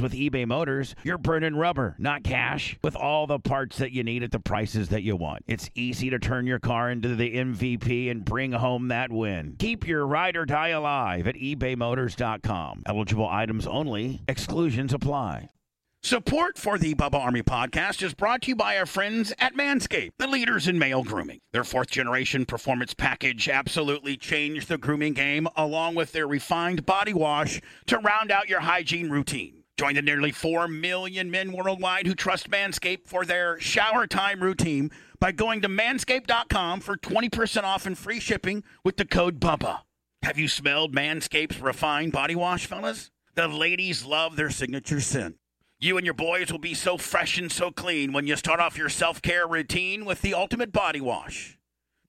with eBay Motors, you're burning rubber, not cash, with all the parts that you need at the prices that you want. It's easy to turn your car into the MVP and bring home that win. Keep your ride or die alive at ebaymotors.com. Eligible items only, exclusions apply. Support for the Bubba Army podcast is brought to you by our friends at Manscaped, the leaders in male grooming. Their fourth generation performance package absolutely changed the grooming game, along with their refined body wash to round out your hygiene routine. Join the nearly 4 million men worldwide who trust Manscaped for their shower time routine by going to manscaped.com for 20% off and free shipping with the code BUBBA. Have you smelled Manscaped's refined body wash, fellas? The ladies love their signature scent. You and your boys will be so fresh and so clean when you start off your self care routine with the ultimate body wash.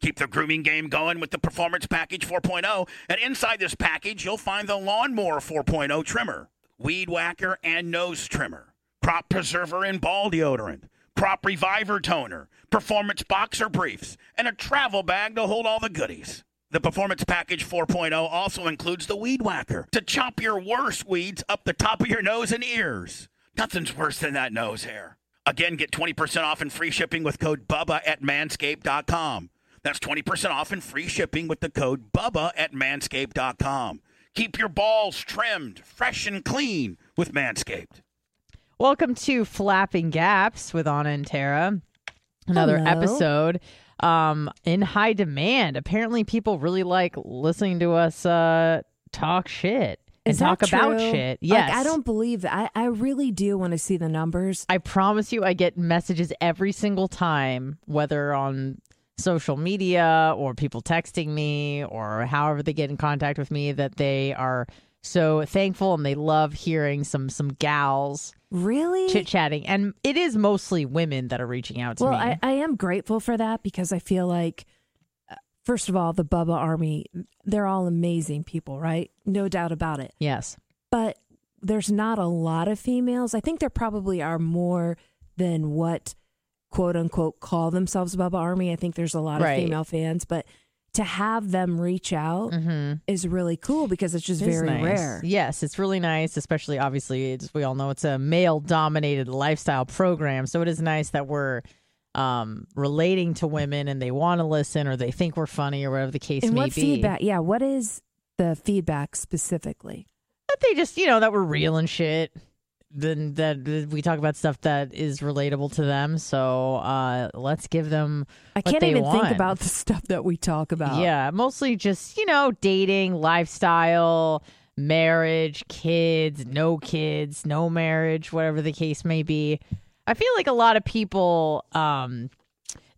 Keep the grooming game going with the Performance Package 4.0. And inside this package, you'll find the Lawnmower 4.0 trimmer, Weed Whacker and Nose Trimmer, Crop Preserver and Ball Deodorant, Crop Reviver Toner, Performance Boxer Briefs, and a travel bag to hold all the goodies. The Performance Package 4.0 also includes the Weed Whacker to chop your worst weeds up the top of your nose and ears. Nothing's worse than that nose hair. Again, get 20% off and free shipping with code BUBBA at manscaped.com. That's 20% off and free shipping with the code BUBBA at manscaped.com. Keep your balls trimmed, fresh and clean with Manscaped. Welcome to Flapping Gaps with Anna and Tara. Another Hello. episode um, in high demand. Apparently, people really like listening to us uh, talk shit and Is talk about true? shit. Like, Yes. I don't believe that. I, I really do want to see the numbers. I promise you, I get messages every single time, whether on social media or people texting me or however they get in contact with me, that they are so thankful and they love hearing some some gals Really? chit chatting. And it is mostly women that are reaching out to well, me. I, I am grateful for that because I feel like, uh, first of all, the Bubba Army, they're all amazing people, right? No doubt about it. yes. But there's not a lot of females. I think there probably are more than what quote unquote call themselves Bubba Army. I think there's a lot Right. of female fans, but to have them reach out Mm-hmm. is really cool because it's just It very nice. rare. Yes, it's really nice, especially obviously, we all know it's a male dominated lifestyle program. So it is nice that we're um, relating to women and they want to listen or they think we're funny or whatever the case And may what be. feedback? Yeah, what is the feedback specifically? That they just, you know, that we're real and shit. Then that we talk about stuff that is relatable to them. So uh, let's give them. I can't even want. think about the stuff that we talk about. Yeah, mostly just, you know, dating, lifestyle, marriage, kids, no kids, no marriage, whatever the case may be. I feel like a lot of people um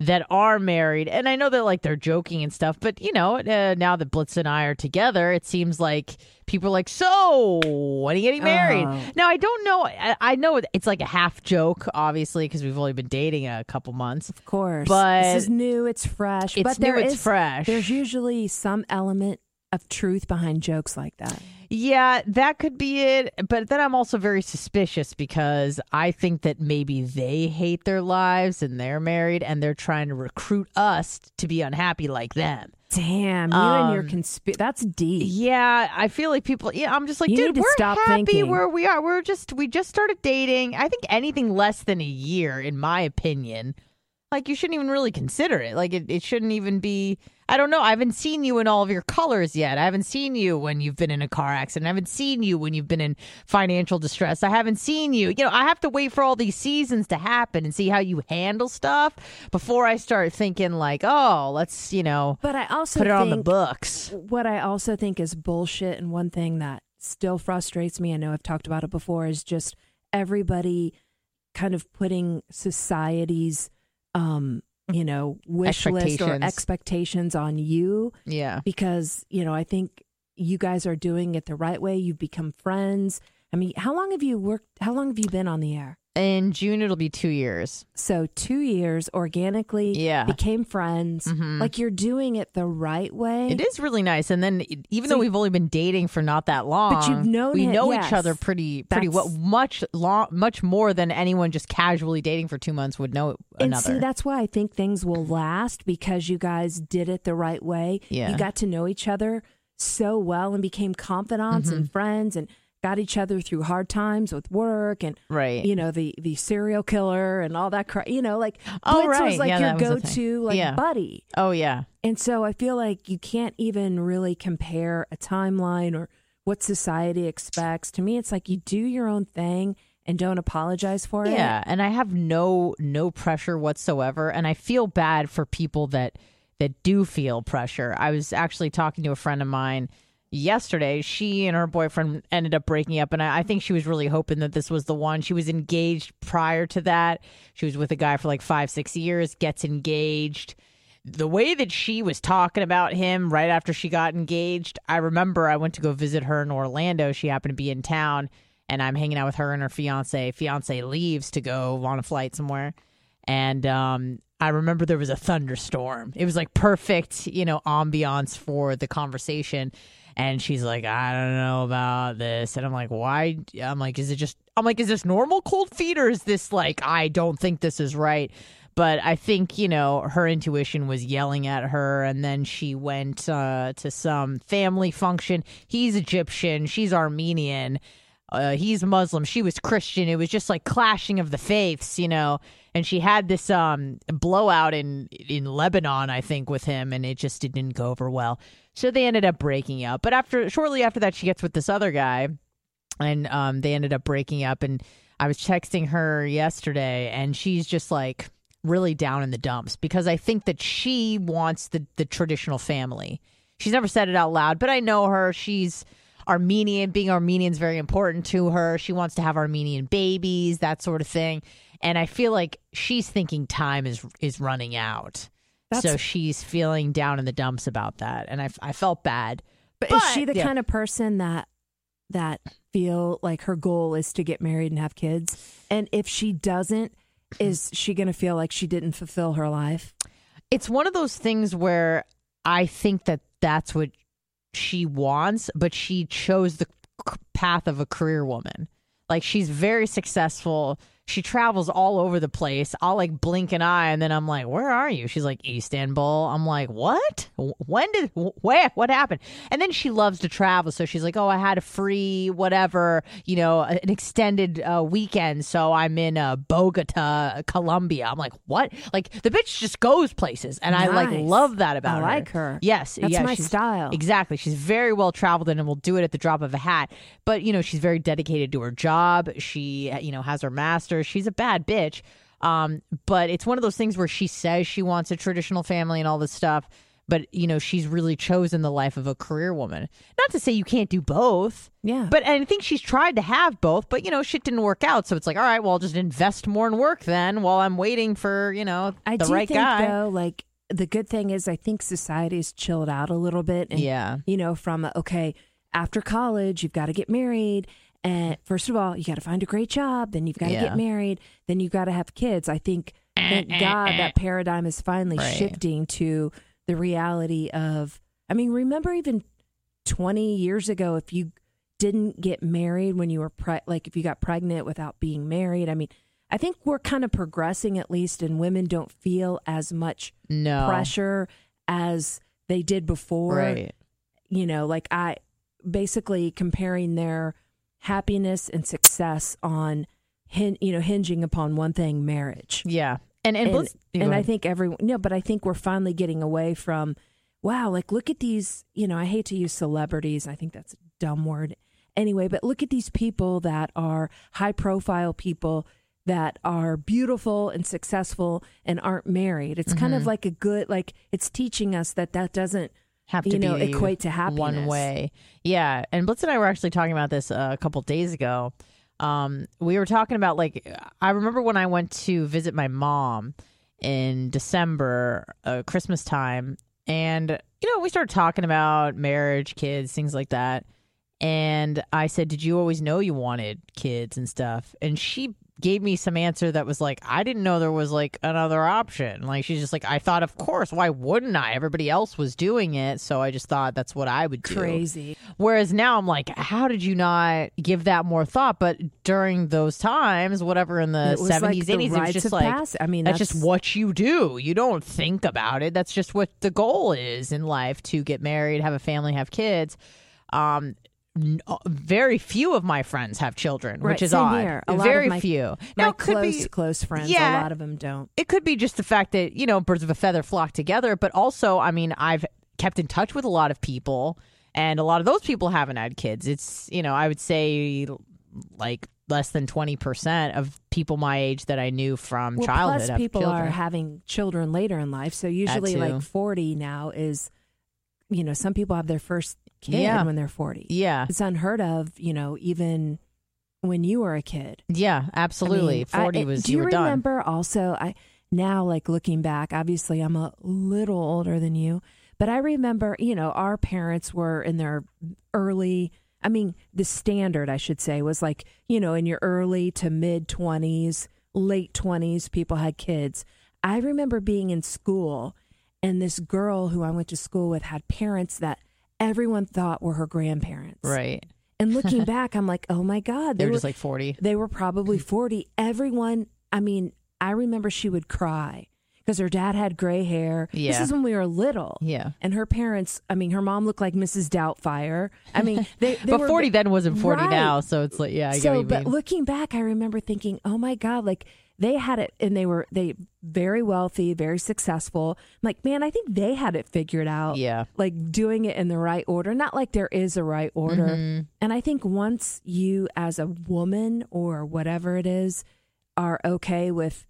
that are married and I know that like they're joking and stuff, but you know, uh, now that Blitz and I are together, it seems like people are like, "So, when are you getting married?" Oh. Now, I don't know. I, I know it's like a half joke obviously because we've only been dating a couple months. Of course. But- this is new, it's fresh. It's but there new, it's is- fresh. There's usually some element of truth behind jokes like that. Yeah, that could be it. But then I'm also very suspicious because I think that maybe they hate their lives and they're married and they're trying to recruit us to be unhappy like them. Damn, you and your Um, conspiracy. That's deep. Yeah, I feel like people. Yeah, I'm just like, You dude, we're stop happy thinking. where we are. We're just we just started dating. I think anything less than a year, in my opinion, like you shouldn't even really consider it. Like it, it shouldn't even be. I don't know. I haven't seen you in all of your colors yet. I haven't seen you when you've been in a car accident. I haven't seen you when you've been in financial distress. I haven't seen you. You know, I have to wait for all these seasons to happen and see how you handle stuff before I start thinking like, oh, let's you know But I also put it on the books. what I also think is bullshit, and one thing that still frustrates me, I know I've talked about it before, is just everybody kind of putting society's, um, you know, wish list or Expectations. expectations on you Yeah. because, you know, I think you guys are doing it the right way. You've become friends. I mean, how long have you worked? How long have you been on the air? In June, it'll be two years. So two years organically, Yeah. became friends. Mhm. Like you're doing it the right way. It is really nice, and then even So though we've only been dating for not that long, But you've known we know yes. each other pretty pretty well, much long, much more than anyone just casually dating for two months would know And another. see, that's why I think things will last because you guys did it the right way. Yeah. You got to know each other so well and became confidants Mm-hmm. and friends and got each other through hard times with work and right. you know the the serial killer and all that crap. You know, like Oh, Blitz right. was like Yeah, your go-to like Yeah. buddy. oh yeah, And so I feel like you can't even really compare a timeline or what society expects. To me, it's like you do your own thing and don't apologize for it. yeah. And I have no no pressure whatsoever, and I feel bad for people that that do feel pressure. I was actually talking to a friend of mine yesterday. She and her boyfriend ended up breaking up, and I, I think she was really hoping that this was the one. She was engaged prior to that. She was with a guy for like five, six years, gets engaged. The way that she was talking about him right after she got engaged, I remember I went to go visit her in Orlando. She happened to be in town, and I'm hanging out with her and her fiance. Fiance leaves to go on a flight somewhere and um, I remember there was a thunderstorm. It was like perfect, you know, ambiance for the conversation. And she's like, I don't know about this, and I'm like, why? I'm like, is it just? I'm like, is this normal cold feet or is this like? I don't think this is right. But I think you know her intuition was yelling at her, and then she went uh, to some family function. He's Egyptian, she's Armenian uh, he's Muslim, she was Christian. It was just like clashing of the faiths, you know. And she had this um blowout in in Lebanon, I think, with him, and it just didn't go over well. So they ended up breaking up. But after shortly after that, she gets with this other guy, and um they ended up breaking up. And I was texting her yesterday, and she's just like really down in the dumps because I think that she wants the the traditional family. She's never said it out loud, but I know her. She's Armenian. Being Armenian is very important to her. She wants to have Armenian babies, that sort of thing. And I feel like she's thinking time is is running out. That's- so she's feeling down in the dumps about that, and I, I felt bad. But, is she the yeah. kind of person that that feel like her goal is to get married and have kids? And if she doesn't, is she going to feel like she didn't fulfill her life? it's one of those things where I think that that's what she wants, but she chose the path of a career woman. Like she's very successful. She travels all over the place. I'll like blink an eye and then I'm like, "Where are you?" She's like, "Istanbul." I'm like, "What? When did where what happened?" And then she loves to travel, so she's like, "Oh, I had a free whatever, you know, an extended uh, weekend, so I'm in uh, Bogota, Colombia." I'm like, "What?" Like the bitch just goes places, and I like love that about I her. I like her. Yes, That's yeah, my style. Exactly. She's very well traveled and will do it at the drop of a hat. But, you know, she's very dedicated to her job. She, you know, has her master's. She's a bad bitch. Um, but it's one of those things where she says she wants a traditional family and all this stuff. But, you know, she's really chosen the life of a career woman. Not to say you can't do both. Yeah. But I think she's tried to have both, but, you know, shit didn't work out. So it's like, all right, well, I'll just invest more in work then while I'm waiting for, you know, I the do right think guy. though, like the good thing is, I think society's chilled out a little bit. And, Yeah. You know, from okay, after college, you've got to get married. And first of all, you got to find a great job. Then you've got to Yeah. get married. Then you've got to have kids. I think, eh, thank eh, God, eh. that paradigm is finally Right. shifting to the reality of. I mean, remember even twenty years ago, if you didn't get married when you were pre- like if you got pregnant without being married. I mean, I think we're kind of progressing at least, and women don't feel as much No. pressure as they did before Right. you know, like I basically comparing their happiness and success on, hin- you know, hinging upon one thing, marriage. Yeah. And, and, And, and I think everyone, no, but I think we're finally getting away from, wow, like look at these, you know, I hate to use celebrities. I think that's a dumb word anyway, but look at these people that are high profile people that are beautiful and successful and aren't married. It's kind Mm-hmm. of like a good, like it's teaching us that that doesn't have to you know, be equate to happiness. one way. Yeah, and Blitz and I were actually talking about this uh, a couple days ago. Um, we were talking about like I remember when I went to visit my mom in December, uh, Christmas time. and you know we started talking about marriage, kids, things like that. And I said, "Did you always know you wanted kids and stuff?" And she gave me some answer that was like, "I didn't know there was like another option." Like she's just like, "I thought, of course, why wouldn't I? Everybody else was doing it, so I just thought that's what I would do." Crazy. Whereas now I'm like, how did you not give that more thought? But during those times, whatever in the It was like seventies, eighties, it was just like pass- I mean, that's, that's- just what you do. You don't think about it. That's just what the goal is in life: to get married, have a family, have kids. Um, Uh, very few of my friends have children, Right, which is odd. here. A lot of very my- few. My Now, could close be close friends, yeah. a lot of them don't. it could be just the fact that you know birds of a feather flock together but also i mean i've kept in touch with a lot of people and a lot of those people haven't had kids it's you know i would say like less than 20% of people my age that i knew from Well, childhood plus people children. are having children later in life. So usually, like forty now is, you know, some people have their first kid Yeah. when they're forty. yeah It's unheard of, you know, even when you were a kid. yeah absolutely I mean, I- 40 eh, was Do you, you were done remember also? I now like looking back. Obviously, I'm a little older than you, but I remember. You know, our parents were in their early. I mean, the standard, I should say, was like you know in your early to mid twenties, late twenties. People had kids. I remember being in school, and this girl who I went to school with had parents that everyone thought were her grandparents. right And looking back, I'm like, oh my god, they were were just like 40 they were probably 40. Everyone, I mean, I remember she would cry because her dad had gray hair. This is when we were little. yeah And her parents, I mean, her mom looked like Mrs. Doubtfire. I mean, they, they but were 40 then wasn't 40 Right. now so it's like yeah i get so, but mean looking back, I remember thinking, oh my God, like they had it and they were, they very wealthy, very successful. I'm like, man, I think they had it figured out. yeah Like doing it in the right order. Not like there is a right order. Mhm. And I think once you, as a woman or whatever it is, are okay with,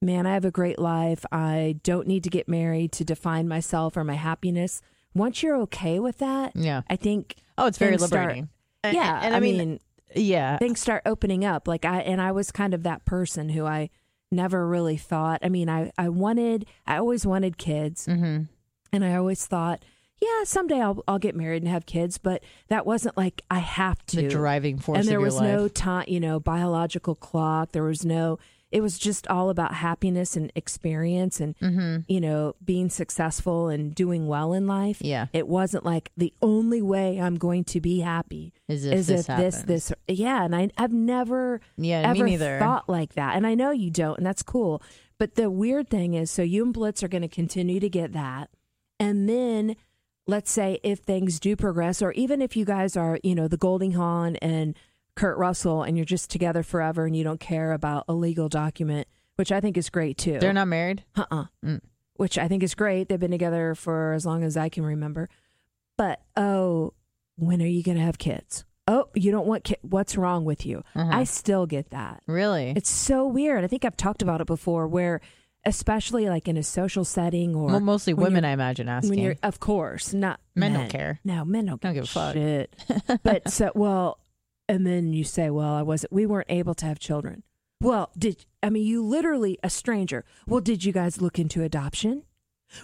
man, I have a great life. I don't need to get married to define myself or my happiness. Once you're okay with that, yeah I think, oh it's very Things start- liberating And- yeah, and I, mean, yeah things start opening up. Like I, and I was kind of that person who I never really thought, I mean, I, I wanted, I always wanted kids. mm-hmm. And I always thought, yeah, someday I'll, I'll get married and have kids. But that wasn't like, I have to the driving force and there was life. no time you know biological clock there was no it was just all about happiness and experience and mm-hmm. you know being successful and doing well in life. Yeah. it wasn't like the only way i'm going to be happy Is if is this if this this yeah and I, i've never Yeah, ever thought like that. And i know you don't and that's cool. But the weird thing is so you and blitz are going to continue to get that. And then let's say if things do progress or even if you guys are you know the goldie hawn and kurt russell and you're just together forever and you don't care about a legal document which i think is great too They're not married. uh-uh Mm. which i think is great they've been together for as long as i can remember but oh when are you going to have kids oh you don't want kids what's wrong with you Uh-huh. i still get that Really? it's so weird i think i've talked about it before where especially like in a social setting or well, mostly women, I imagine, asking. when you're of course not Men men, don't care. no men don't, Don't give a fuck. shit but so well and then you say well i wasn't we weren't able to have children. Well did i mean you literally a stranger well did you guys look into adoption?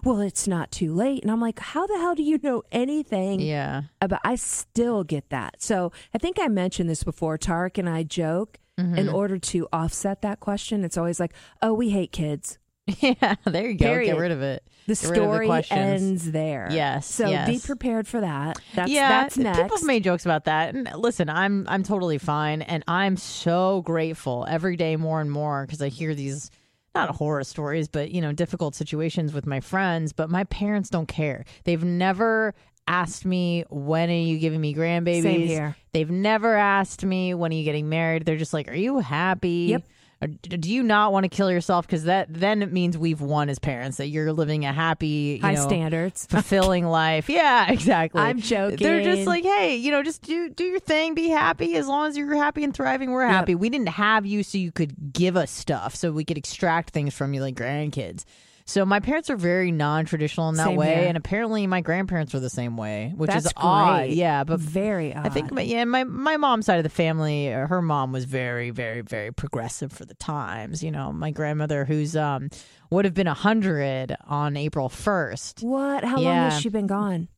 Well it's not too late. And i'm like how the hell do you know anything yeah. about i still get that. So i think i mentioned this before tarek and i joke Mm-hmm. in order to offset that question. It's always like oh we hate kids yeah. There you go. Period. Get rid of it. the Get rid of the story ends there Yes, so be prepared for that that's yeah, that's next people have made jokes about that. And listen, I'm I'm totally fine, and I'm so grateful every day more and more because I hear these not horror stories, but you know, difficult situations with my friends. But my parents don't care. They've never asked me when are you giving me grandbabies. Same here. They've never asked me when are you getting married. They're just like, are you happy? Yep. Uh, d- do you not want to kill yourself? Because that then it means we've won as parents that you're living a happy, you high know, standards fulfilling life. Yeah, exactly. I'm joking. They're just like, hey, you know, just do do your thing, be happy. As long as you're happy and thriving, we're happy. We didn't have you so you could give us stuff, so we could extract things from you like grandkids. So my parents are very non-traditional in that Same way, here. and apparently my grandparents were the same way, which That's is odd. Yeah, but very odd. I think, my, yeah, my my mom's side of the family, uh, her mom was very, very, very progressive for the times. You know, my grandmother, who's um would have been a hundred on April first, what? How long has she been gone?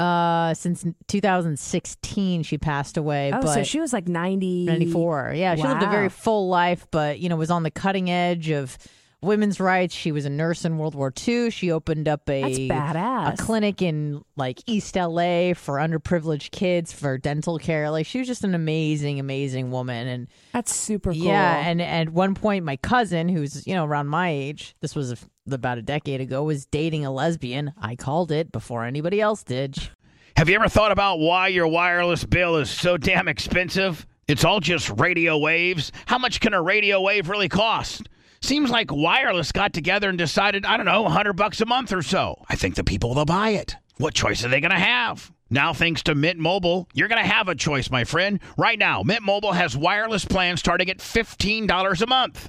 uh, since 2016, she passed away. Oh, but so she was like 90. 94. Yeah, she lived a very full life, but you know was on the cutting edge of women's rights. She was a nurse in World War II. She opened up a That's badass. a clinic in like East LA for underprivileged kids for dental care. Like she was just an amazing, amazing woman. And That's super cool. yeah, and at one point, my cousin, who's you know around my age, this was a, about a decade ago, was dating a lesbian. I called it before anybody else did. Have you ever thought about why your wireless bill is so damn expensive? It's all just radio waves. How much can a radio wave really cost? Seems like wireless got together and decided, I don't know, 100 bucks a month or so. I think the people will buy it. What choice are they going to have? Now, thanks to Mint Mobile, you're going to have a choice, my friend. Right now, Mint Mobile has wireless plans starting at $15 a month.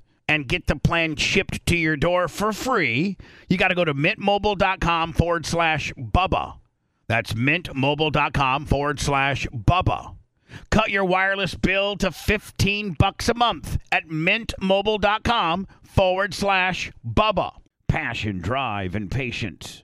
and get the plan shipped to your door for free, you got to go to mintmobile.com forward slash Bubba. That's mintmobile.com forward slash Bubba. Cut your wireless bill to 15 bucks a month at mintmobile.com forward slash Bubba. Passion, drive, and patience.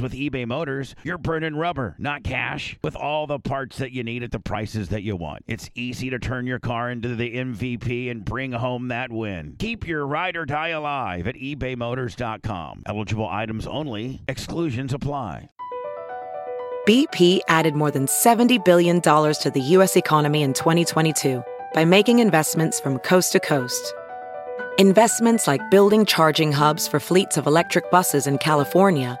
with eBay Motors, you're burning rubber, not cash, with all the parts that you need at the prices that you want. It's easy to turn your car into the MVP and bring home that win. Keep your ride or die alive at ebaymotors.com. Eligible items only, exclusions apply. BP added more than $70 billion to the U.S. economy in 2022 by making investments from coast to coast. Investments like building charging hubs for fleets of electric buses in California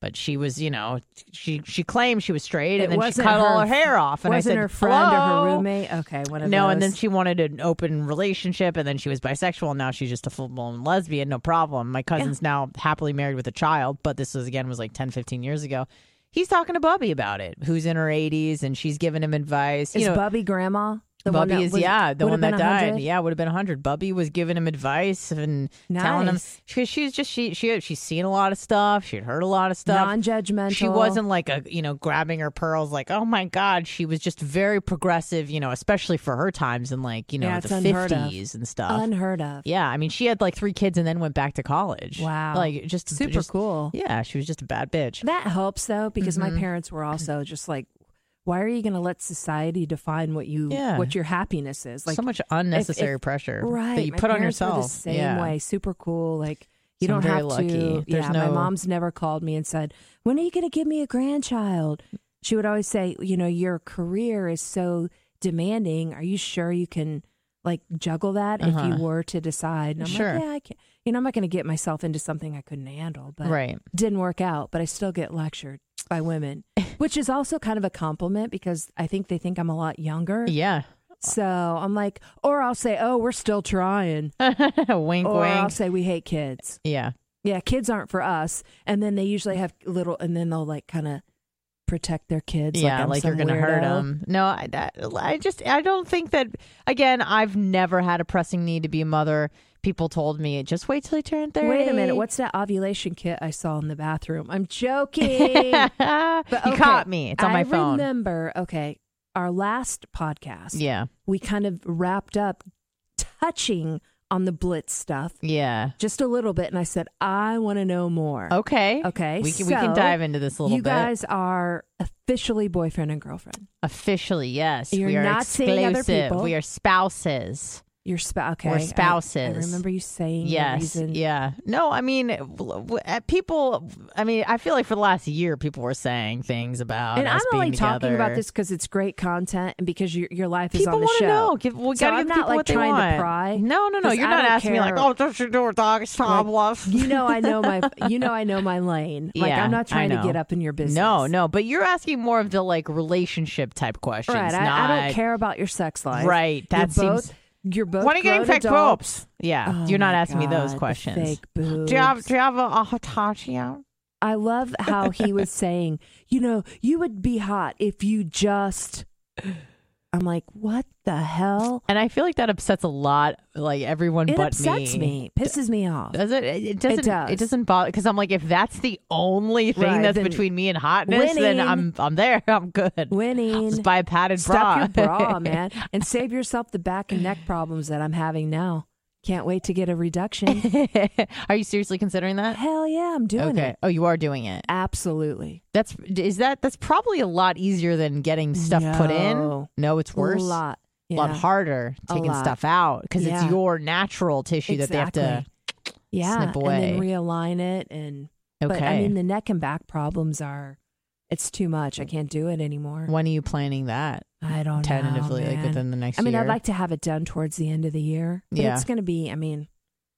But she was, you know, she she claimed she was straight, It and then she cut all her- her hair off. And wasn't I said, her friend or her roommate? Okay, one of No, those. and then she wanted an open relationship, and then she was bisexual. And now she's just a full blown lesbian. No problem. My cousin's now happily married with a child, but this was again was like 10, 15 years ago. He's talking to Bubby about it, who's in her 80s, and she's giving him advice. is you know, Bubby grandma? The Bubby is was- yeah, the one that died. 100? Yeah, would have been hundred. Bubby was giving him advice and telling him Nice. because she's just she she she's seen a lot of stuff. She'd heard a lot of stuff. Non-judgmental. She wasn't like a you know grabbing her pearls like oh my god. She was just very progressive. You know, especially for her times in like you know Yeah, the fifties and stuff. unheard of. yeah, I mean she had like three kids and then went back to college. Wow. like just Super just- cool. Yeah, she was just a bad bitch. That helps though, because Mm-hmm. my parents were also just like, "Why are you going to let society define what you Yeah. what your happiness is?" Like so much unnecessary if- pressure right that you put on yourself. the same yeah. way, super cool. Like you So don't very have lucky. to. There's yeah, my mom's never called me and said, "When are you going to give me a grandchild?" She would always say, "You know, your career is so demanding. Are you sure you can?" Like juggle that if Uh-huh. you were to decide. And I'm Sure. like, yeah, I can't. You know, I'm not going to get myself into something I couldn't handle, but right. didn't work out. But I still get lectured by women, which is also kind of a compliment because I think they think I'm a lot younger. Yeah. So I'm like, or I'll say, oh, we're still trying, wink, or I'll say we hate kids. Yeah. Yeah, kids aren't for us. And then they usually have little, and then they'll like kind of protect their kids. yeah, I'm like, you're gonna hurt them. No, I, that- I just I don't think that. Again, I've never had a pressing need to be a mother. People told me just wait till you turn thirty. Wait a minute, what's that ovulation kit I saw in the bathroom? I'm joking. but But you caught me. It's on my I phone. remember, okay, our last podcast, Yeah, we kind of wrapped up touching on the Blitz stuff yeah. just a little bit, and I said, I want to know more. Okay, Okay, We can we can dive into this a little you bit. You guys are officially boyfriend and girlfriend. Officially, yes. You're we are not seeing other people. We are spouses. Your spouse. Okay, We're I- I, remember you saying Yes. reason. Yeah. No, I mean, uh, people. I mean, I feel like for the last year, people were saying things about. And I'm only being talking about this because it's great content and because your your life is People on the want show. to know. Give, we So gotta I'm give not, like, trying to pry, No, no, no. You're I not asking me like, oh, don't you do a dog? Stop, love. You know I know my you know I know my lane. Like Yeah, I'm not trying to get up in your business. No, no. But you're asking more of the like relationship type questions. Right. I, I don't care about your sex life. Right. That you're seems. both you're both when are you getting fake adults. boobs? Yeah. Oh you're not my asking me those God, the questions. Fake boobs. Do you have Do you have a, a Hitachi out? I love how he was saying, you know, you would be hot if you just I'm like, what the hell? And I feel like that upsets a lot, like everyone It but upsets me. Pisses me off. Does it? It it doesn't. does. It doesn't bother because I'm like, if that's the only thing Right, that's between me and hotness, then. I'm I'm there. I'm good. Winning. Just buy a padded bra. Stuff your bra, man, and save yourself the back and neck problems that I'm having now. Can't wait to get a reduction. Are you seriously considering that? Hell yeah, I'm doing okay. it. Oh, you are doing it. Absolutely. That's is that that's probably a lot easier than getting stuff put in. No. No, it's worse. A lot. A lot harder taking lot. stuff out because Yeah. it's your natural tissue that they have to. Yeah, snip and then away. realign it, and Okay. but I mean the neck and back problems are, it's too much. I can't do it anymore. when are you planning that? I don't know. Tentatively, know, like within the next year. I mean, year. I'd like to have it done towards the end of the year. Yeah. it's going to be. I mean,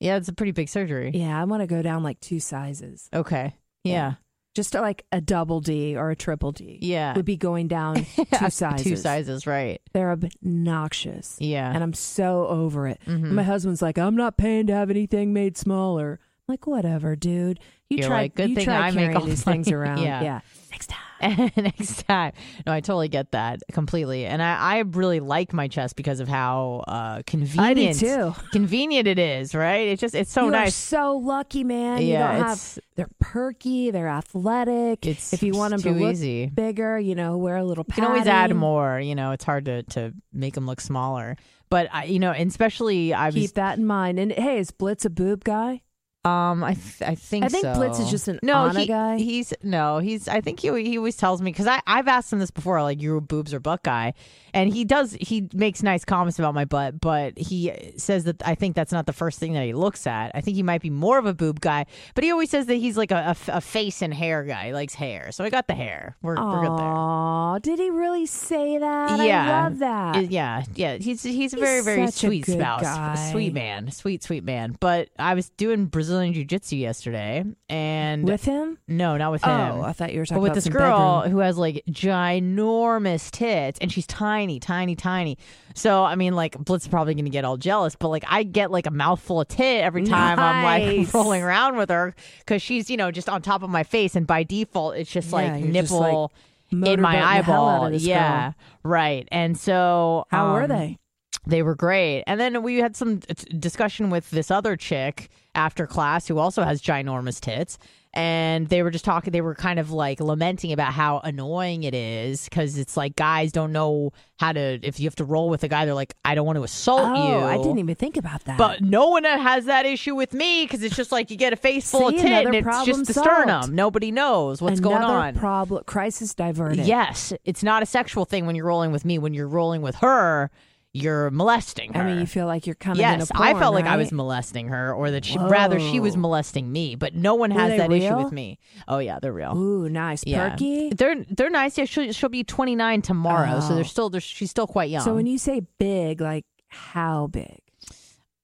Yeah, it's a pretty big surgery. yeah, I want to go down like two sizes, Okay. Yeah. just like a double D or a triple D. Yeah. would be going down two sizes. Two sizes, right. They're obnoxious. Yeah. and I'm so over it. Mhm. My husband's like, I'm not paying to have anything made smaller. Like, whatever, dude. You You're try. like, good you thing try I make carrying all these the things around. Yeah. yeah. Next time. next time. No, I totally get that completely. And I, I really like my chest because of how uh, convenient too. convenient it is, right? It's just it's so you nice. So lucky, man. you Yeah, have. They're perky. They're athletic. It's if you want them to look easy. bigger, you know, wear a little. You can always add more, you know, it's hard to, to make them look smaller. But I, you know, and especially I was Keep that in mind. And hey, is Blitz a boob guy? Um, I th- I think I think so. Blitz is just an no he, guy. He's no, he's. I think he he always tells me because I I've asked him this before, like you're a boobs or butt guy, and he does he makes nice comments about my butt, but he says that I think that's not the first thing that he looks at. I think he might be more of a boob guy, but he always says that he's like a a face and hair guy. He likes hair, so I got the hair. We're we're good there. Aw, did he really say that? Yeah. I love that. Yeah, yeah. He's he's a He's very very a sweet spouse, guy. sweet man, sweet sweet man. But I was doing Brazilian jiu jitsu yesterday, and With him? no, not with him. Oh, I thought you were talking but with about this girl bedroom. who has like ginormous tits and she's tiny, tiny, tiny. So I mean, like Blitz is probably gonna get all jealous, but like I get like a mouthful of tit every time I'm like rolling around with her because she's you know just on top of my face, and by default it's just Yeah, like you're just, nipple in my eyeball. yeah, girl. right. And so How were um, they? they were great. And then we had some discussion with this other chick after class who also has ginormous tits. And they were just talking, they were kind of like lamenting about how annoying it is because it's like guys don't know how to, if you have to roll with a guy, they're like, I don't want to assault Oh, you. I didn't even think about that. But no one has that issue with me because it's just like you get a face full See, of tit and it's just the solved. sternum. Nobody knows what's Another going on. problem, crisis diverted. Yes, it's not a sexual thing when you're rolling with me. When you're rolling with her, you're molesting her. I mean, you feel like you're coming. yes, porn, I felt like I was molesting her, or that she rather she was molesting me. But no one has that issue with me. Oh yeah, they're real. Ooh, nice, yeah, perky. they're they're nice. Yeah, she'll, she'll be 29 tomorrow, so Oh. they're still they're, she's still quite young. So when you say big, like how big?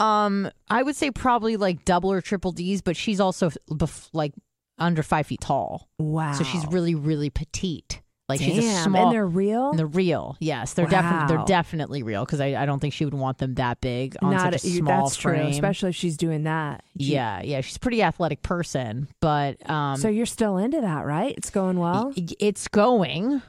Um, I would say probably like double or triple D's, but she's also bef- like under five feet tall, Wow. so she's really really petite. Like Damn. she's a small. And they're real. And they're real, yes. They're definitely they're definitely real because I, I don't think she would want them that big on Not such a you- small that's frame. true, especially if she's doing that. You- yeah, yeah. She's a pretty athletic person, but um, so you're still into that, right? It's going well. It's going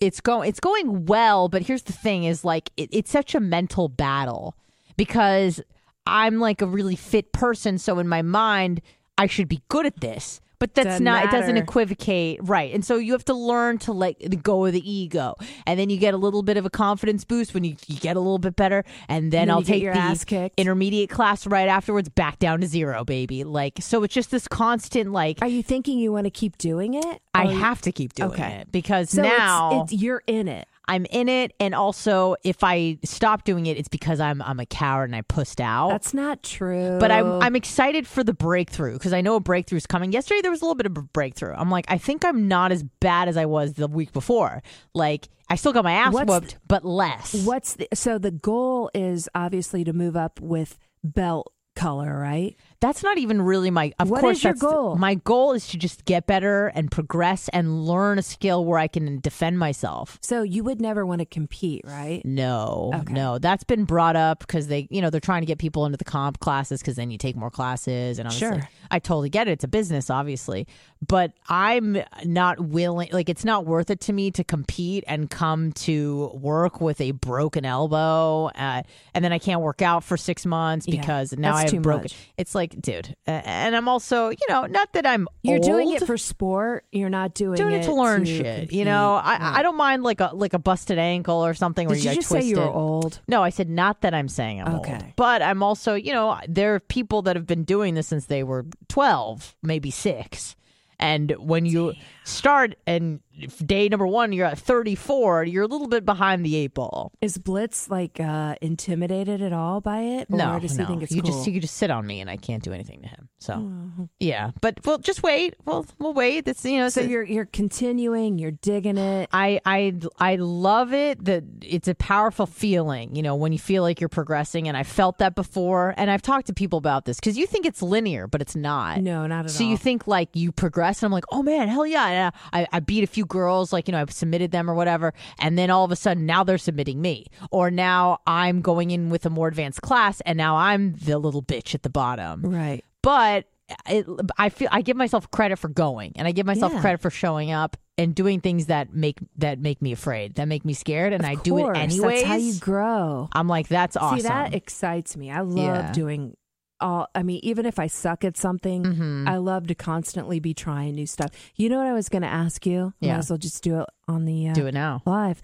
it's going it's going well but here's the thing is like it, it's such a mental battle because i'm like a really fit person so in my mind i should be good at this but that's Doesn't not it doesn't equivocate right and so you have to learn to let go of the ego and then you get a little bit of a confidence boost when you, you get a little bit better and then, And then i'll you get take your the ass kicked. intermediate class right afterwards back down to zero baby like so it's just this constant like Are you thinking you want to keep doing it? I Or have to keep doing Okay. it because So it's- now it's, you're in it. I'm in it, and also if I stop doing it, it's because I'm I'm a coward and I pussed out. That's not true. but I'm I'm excited for the breakthrough because I know a breakthrough is coming. Yesterday there was a little bit of a breakthrough. I'm like, I think I'm not as bad as I was the week before. Like I still got my ass What's whooped, but less. What's the, so the goal is obviously to move up with belt color, right? That's not even really my. Of What course, is your goal? My goal is to just get better and progress and learn a skill where I can defend myself. So you would never want to compete, right? No, Okay. no, that's been brought up because they, you know, they're trying to get people into the comp classes because then you take more classes. And obviously, Sure. I totally get it. It's a business, obviously, but I'm not willing. Like, it's not worth it to me to compete and come to work with a broken elbow, uh, and then I can't work out for six months Yeah, because now that's Too broken. much. It's like, dude, uh, and I'm also, you know, not that I'm You're doing it for sport. You're not doing, doing it to learn shit. compete. You know, I Right. I don't mind like a like a busted ankle or something where Did you, you just say you're twisted. old? No, I said not that I'm saying I'm old, Okay. but I'm also, you know, there are people that have been doing this since they were 12, maybe six. And when you start and day number one, you're at 34, you're a little bit behind the eight ball. Is Blitz like uh, intimidated at all by it? Or no, does no. he think it's you cool? just you just sit on me and I can't do anything to him. So Oh. yeah, but we'll just wait. We'll we'll wait. It's you know. So you're you're continuing, you're digging it. I I I love it that it's a powerful feeling, you know, when you feel like you're progressing and I felt that before and I've talked to people about this cuz you think it's linear, but it's not. No, not at so all. you think like you progress and I'm like, "Oh man, hell yeah." And I, I beat a few girls like, you know, I've submitted them or whatever, and then all of a sudden now they're submitting me. Or now I'm going in with a more advanced class and now I'm the little bitch at the bottom right. but it, I feel I give myself credit for going, and I give myself Yeah. credit for showing up and doing things that make that make me afraid, that make me scared, and I do it course, anyways. That's how you grow. I'm like, that's awesome. See, that excites me. I love Yeah. doing all. I mean, even if I suck at something, Mhm. I love to constantly be trying new stuff. You know what I was going to ask you? Might Yeah. as well just do it on the uh, do it now. live.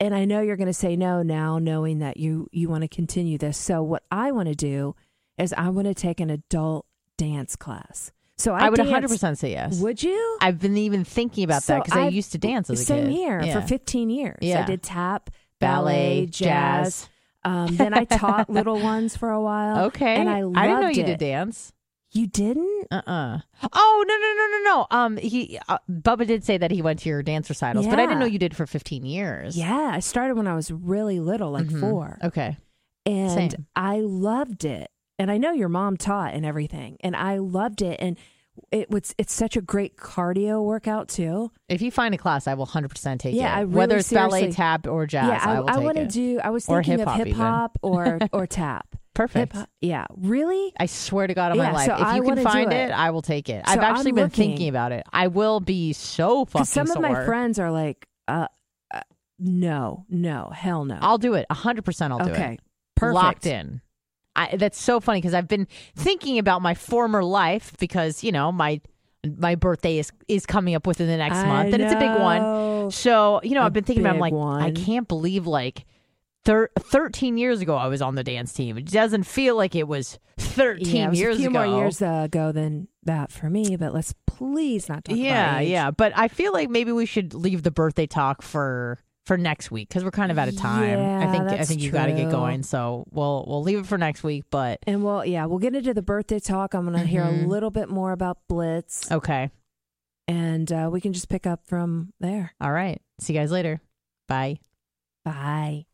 And I know you're going to say no now, knowing that you you want to continue this. So what I want to do is I want to take an adult dance class. So I, I, would danced- 100 percent say yes. Would you? I've been even thinking about So that because I used to dance as a Same kid. here Yeah. for 15 years. Yeah. I did tap, ballet, ballet, jazz. Um, then I taught little ones for a while. Okay, and I loved I didn't know you it. did dance. You didn't? Uh uh Oh no no no no no. Um, he uh, Bubba did say that he went to your dance recitals, but I didn't know you did for 15 years. Yeah, I started when I was really little, like Mhm. four, Okay. and Same. I loved it. And I know your mom taught and everything, and I loved it. And it was it's such a great cardio workout too. If you find a class, I will 100% take Yeah, it. I Whether it's ballet, tap, or jazz, yeah, I, will take want to do. I was thinking of hip hop or or tap. Perfect. Hip-hop- Yeah, really? I swear to God on Yeah, my life, so if I you can find it. it. I will take it. So I've actually I'm been looking. thinking about it. I will be so fucking some of my friends are like, uh, uh, no, no, hell no. I'll do it. 100% I'll do it. okay, perfect. Locked in. I, that's so funny because I've been thinking about my former life because, you know, my my birthday is is coming up within the next I month and it's a big one. So, you know, I've been thinking about I'm like I can't believe like thir- 13 years ago I was on the dance team. It doesn't feel like it was 13 yeah, it was years a few ago. more years ago than that for me. But let's please not talk yeah, age. yeah, but I feel like maybe we should leave the birthday talk for for next week because we're kind of out of time. I Yeah, think I think you got to get going, so we'll we'll leave it for next week. But And well, yeah, we'll get into the birthday talk. I'm going to hear a Mhm. little bit more about Blitz, okay, and uh, we can just pick up from there. all right. See you guys later. Bye. Bye.